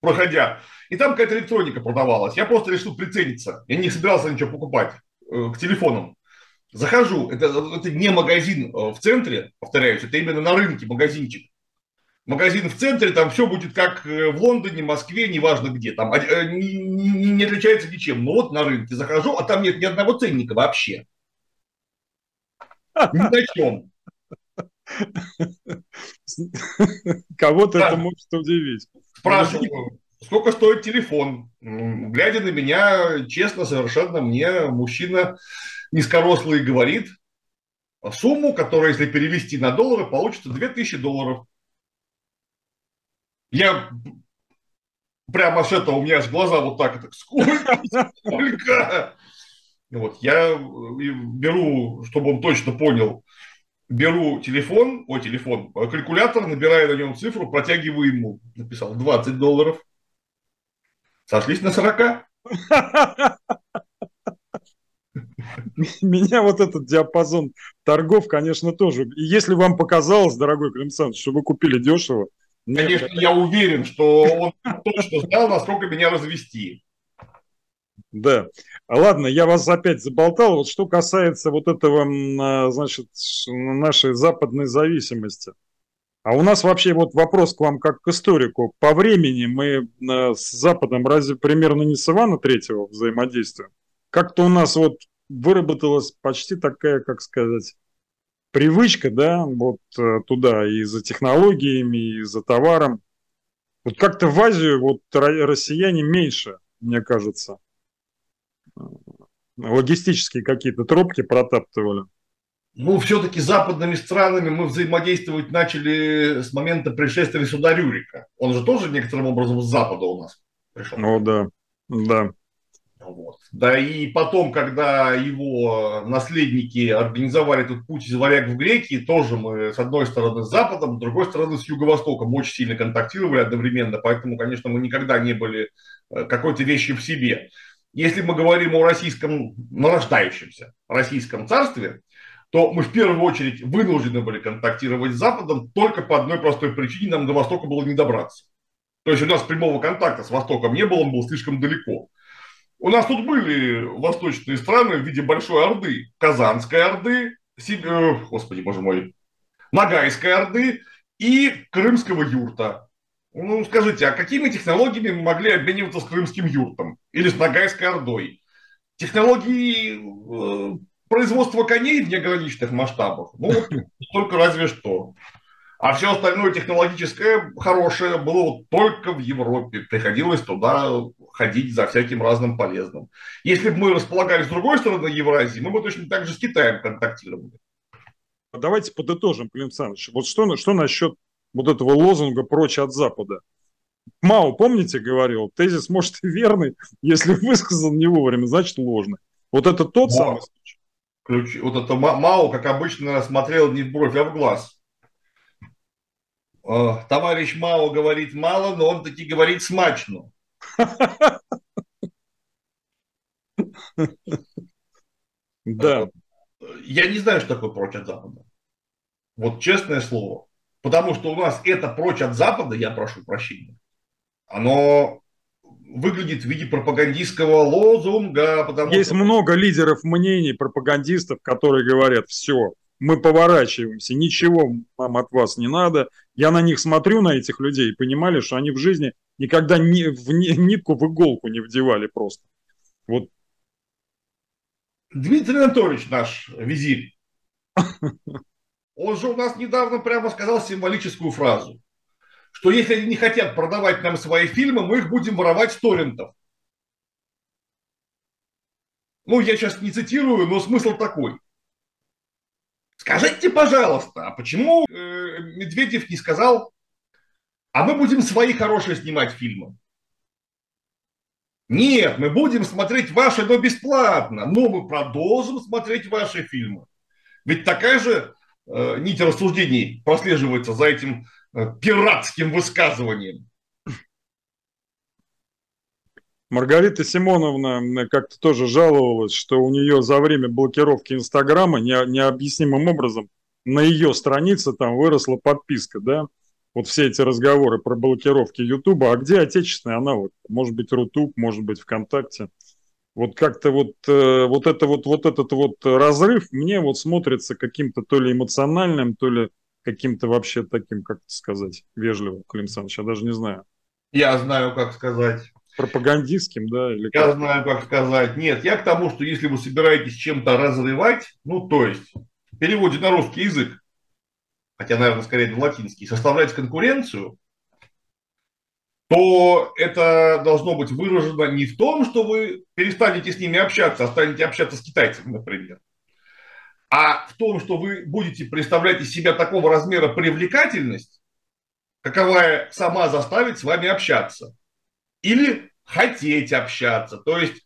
проходя, и там какая-то электроника продавалась. Я просто решил прицениться. Я не собирался ничего покупать э, к телефонам. Захожу, это, это не магазин э, в центре, повторяюсь, это именно на рынке магазинчик. Магазин в центре, там все будет как э, в Лондоне, Москве, неважно где, там не, не, не отличается ничем. Но вот на рынке захожу, а там нет ни одного ценника вообще. Ни на чем. Кого-то это может удивить. Спрашиваю, сколько стоит телефон? Глядя на меня, честно, совершенно мне мужчина низкорослый говорит, сумму, которая, если перевести на доллары, получится 2000 долларов. Я прямо с этого у меня аж глаза вот так, так сколько, сколько? Вот, я беру, чтобы он точно понял, беру телефон, ой, телефон, калькулятор, набираю на нем цифру, протягиваю ему, написал 20 долларов. Сошлись на 40. Меня вот этот диапазон торгов, конечно, тоже. И если вам показалось, дорогой Клим что вы купили дешево, Конечно, Нет, я уверен, что он точно знал, насколько меня развести. Да. Ладно, я вас опять заболтал. Вот что касается вот этого, а, значит, нашей западной зависимости. А у нас вообще вот вопрос к вам как к историку. По времени мы а, с Западом разве примерно не с Ивана Третьего взаимодействуем? Как-то у нас вот выработалась почти такая, как сказать, привычка, да, вот э, туда и за технологиями, и за товаром. Вот как-то в Азию вот россияне меньше, мне кажется, логистические какие-то тропки протаптывали. Ну, все-таки с западными странами мы взаимодействовать начали с момента пришествия сюда Рюрика. Он же тоже некоторым образом с запада у нас пришел. О, да, да. Вот. Да и потом, когда его наследники организовали этот путь из варяг в греки, тоже мы с одной стороны с Западом, с другой стороны с Юго-Востоком очень сильно контактировали одновременно, поэтому, конечно, мы никогда не были э, какой-то вещью в себе. Если мы говорим о российском, нарождающемся российском царстве, то мы в первую очередь вынуждены были контактировать с Западом только по одной простой причине, нам до Востока было не добраться. То есть у нас прямого контакта с Востоком не было, он был слишком далеко. У нас тут были восточные страны в виде Большой Орды. Казанской Орды, Сиб... Э, господи, боже мой, Ногайской Орды и Крымского юрта. Ну, скажите, а какими технологиями мы могли обмениваться с Крымским юртом или с Ногайской Ордой? Технологии э, производства коней в неограниченных масштабах? Ну, только разве что. А все остальное технологическое, хорошее было вот только в Европе. Приходилось туда ходить за всяким разным полезным. Если бы мы располагались с другой стороны Евразии, мы бы точно так же с Китаем контактировали. Давайте подытожим, Клим Александрович. Вот что, что насчет вот этого лозунга «прочь от Запада»? Мао, помните, говорил, тезис может и верный, если высказан не вовремя, значит ложный. Вот это тот Мао. самый случай. Ключ, вот это Мао, как обычно, смотрел не в бровь, а в глаз. Э, товарищ Мао говорит мало, но он таки говорит смачно. [laughs] Да. Я не знаю, что такое прочь от Запада. Вот честное слово. Потому что у нас это прочь от Запада, я прошу прощения, оно выглядит в виде пропагандистского лозунга. Потому Есть что... много лидеров мнений, пропагандистов, которые говорят, все, мы поворачиваемся, ничего нам от вас не надо. Я на них смотрю, на этих людей, и понимали, что они в жизни никогда ни, в нитку в иголку не вдевали просто. Вот. Дмитрий Анатольевич наш визирь, [laughs] он же у нас недавно прямо сказал символическую фразу, что если они не хотят продавать нам свои фильмы, мы их будем воровать с торрентов. Ну, я сейчас не цитирую, но смысл такой. Скажите, пожалуйста, а почему э, Медведев не сказал, а мы будем свои хорошие снимать фильмы? Нет, мы будем смотреть ваши, но бесплатно, но мы продолжим смотреть ваши фильмы. Ведь такая же э, нить рассуждений прослеживается за этим пиратским высказыванием. Маргарита Симоновна как-то тоже жаловалась, что у нее за время блокировки Инстаграма не, необъяснимым образом на ее странице там выросла подписка, да, вот все эти разговоры про блокировки Ютуба, а где отечественный аналог? Может быть, Рутуб, может быть, ВКонтакте. Вот как-то вот, э, вот, это вот, вот этот вот разрыв мне вот смотрится каким-то то ли эмоциональным, то ли каким-то вообще таким, как сказать, вежливым, Клим Александрович, я даже не знаю. Я знаю, как сказать пропагандистским, да? Или я знаю, как сказать. Нет, я к тому, что если вы собираетесь чем-то разрывать, ну, то есть, в переводе на русский язык, хотя, наверное, скорее на латинский, составлять конкуренцию, то это должно быть выражено не в том, что вы перестанете с ними общаться, а станете общаться с китайцами, например, А в том, что вы будете представлять из себя такого размера привлекательность, каковая сама заставит с вами общаться. Или хотеть общаться. То есть,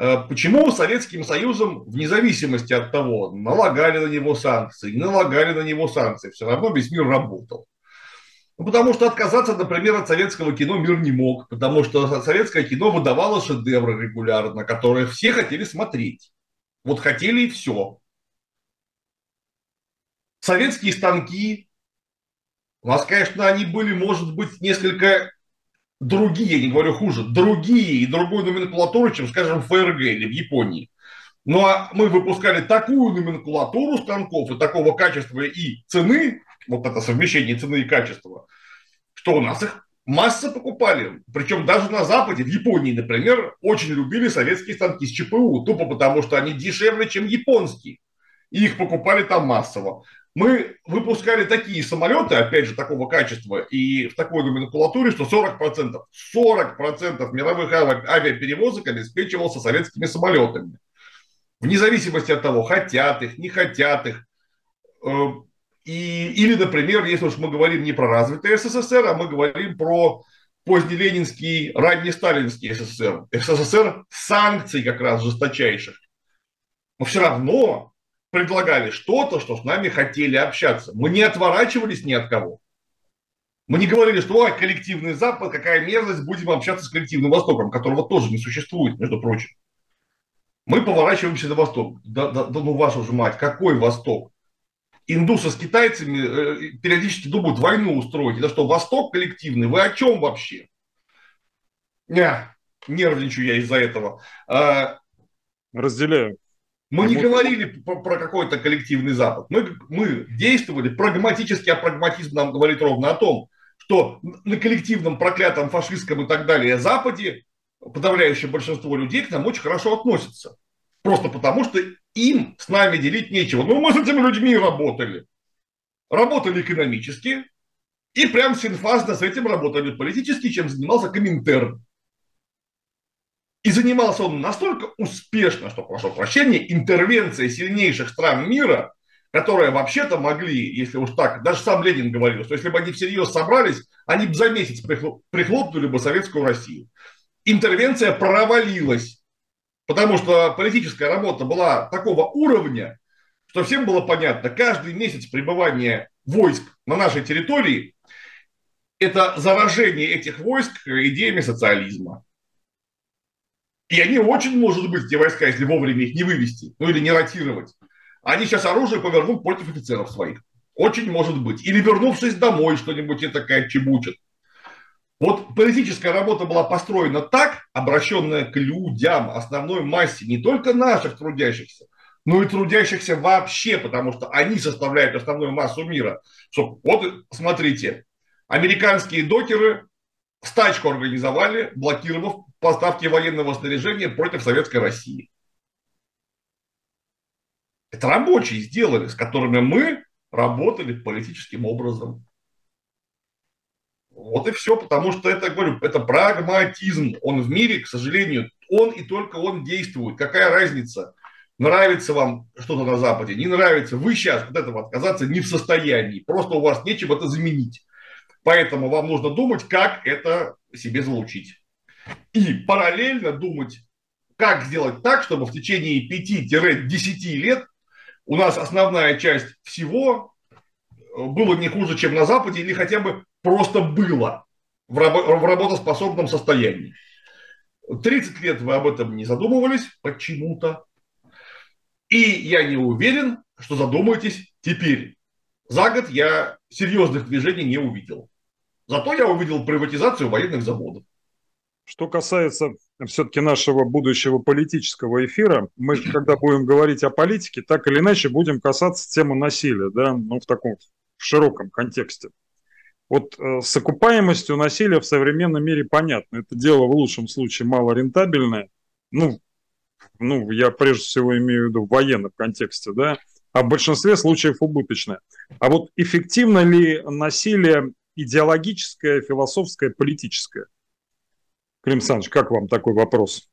э, почему Советским Союзом, вне зависимости от того, налагали на него санкции, не налагали на него санкции, все равно весь мир работал. Ну, потому что отказаться, например, от советского кино мир не мог, потому что советское кино выдавало шедевры регулярно, которые все хотели смотреть. Вот хотели и все советские станки, у нас, конечно, они были, может быть, несколько другие, я не говорю хуже, другие и другой номенклатуры, чем, скажем, в ФРГ или в Японии. Ну а мы выпускали такую номенклатуру станков и такого качества и цены, вот это совмещение цены и качества, что у нас их масса покупали. Причем даже на Западе, в Японии, например, очень любили советские станки с ЧПУ, тупо потому что они дешевле, чем японские. И их покупали там массово мы выпускали такие самолеты, опять же, такого качества и в такой номенклатуре, что 40%, 40% мировых авиаперевозок обеспечивался советскими самолетами. Вне зависимости от того, хотят их, не хотят их. Э, и, или, например, если уж мы говорим не про развитый СССР, а мы говорим про позднеленинский, раннесталинский СССР, СССР санкций как раз жесточайших. Но все равно предлагали что-то, что с нами хотели общаться. Мы не отворачивались ни от кого. Мы не говорили, что ой, коллективный Запад, какая мерзость, будем общаться с коллективным Востоком, которого тоже не существует, между прочим. Мы поворачиваемся на Восток. Да, да, да ну вашу же мать, какой Восток? Индусы с китайцами э, периодически думают войну устроить. Это что, Восток коллективный? Вы о чем вообще? Не, нервничаю я из-за этого. А, Разделяю. Мы не говорили про какой-то коллективный Запад. Мы, мы действовали прагматически, а прагматизм нам говорит ровно о том, что на коллективном проклятом фашистском и так далее Западе подавляющее большинство людей к нам очень хорошо относятся. Просто потому, что им с нами делить нечего. Ну, мы с этими людьми работали. Работали экономически и прям синфазно с этим работали политически, чем занимался Коминтерн. И занимался он настолько успешно, что, прошу прощения, интервенция сильнейших стран мира, которые вообще-то могли, если уж так, даже сам Ленин говорил, что если бы они всерьез собрались, они бы за месяц прихлопнули бы советскую Россию. Интервенция провалилась, потому что политическая работа была такого уровня, что всем было понятно, каждый месяц пребывания войск на нашей территории – это заражение этих войск идеями социализма. И они очень, может быть, эти войска, если вовремя их не вывести, ну или не ротировать, они сейчас оружие повернут против офицеров своих. Очень может быть. Или вернувшись домой, что-нибудь это такая чебучат. Вот политическая работа была построена так, обращенная к людям, основной массе, не только наших трудящихся, но и трудящихся вообще, потому что они составляют основную массу мира. Что, вот смотрите, американские докеры стачку организовали, блокировав поставки военного снаряжения против Советской России. Это рабочие сделали, с которыми мы работали политическим образом. Вот и все, потому что это, говорю, это прагматизм. Он в мире, к сожалению, он и только он действует. Какая разница, нравится вам что-то на Западе, не нравится, вы сейчас от этого отказаться не в состоянии. Просто у вас нечем это заменить. Поэтому вам нужно думать, как это себе залучить. И параллельно думать, как сделать так, чтобы в течение 5-10 лет у нас основная часть всего э, было не хуже, чем на Западе, или хотя бы просто было в, раб- в работоспособном состоянии. 30 лет вы об этом не задумывались почему-то. И я не уверен, что задумаетесь теперь. За год я серьезных движений не увидел. Зато я увидел приватизацию военных заводов. Что касается все-таки нашего будущего политического эфира, мы, когда будем говорить о политике, так или иначе будем касаться темы насилия, да, ну, в таком в широком контексте. Вот э, с окупаемостью насилия в современном мире понятно. Это дело в лучшем случае малорентабельное. Ну, ну, я прежде всего имею в виду в военном контексте, да, а в большинстве случаев убыточное. А вот эффективно ли насилие идеологическое, философское, политическое? Клим Александрович, как вам такой вопрос?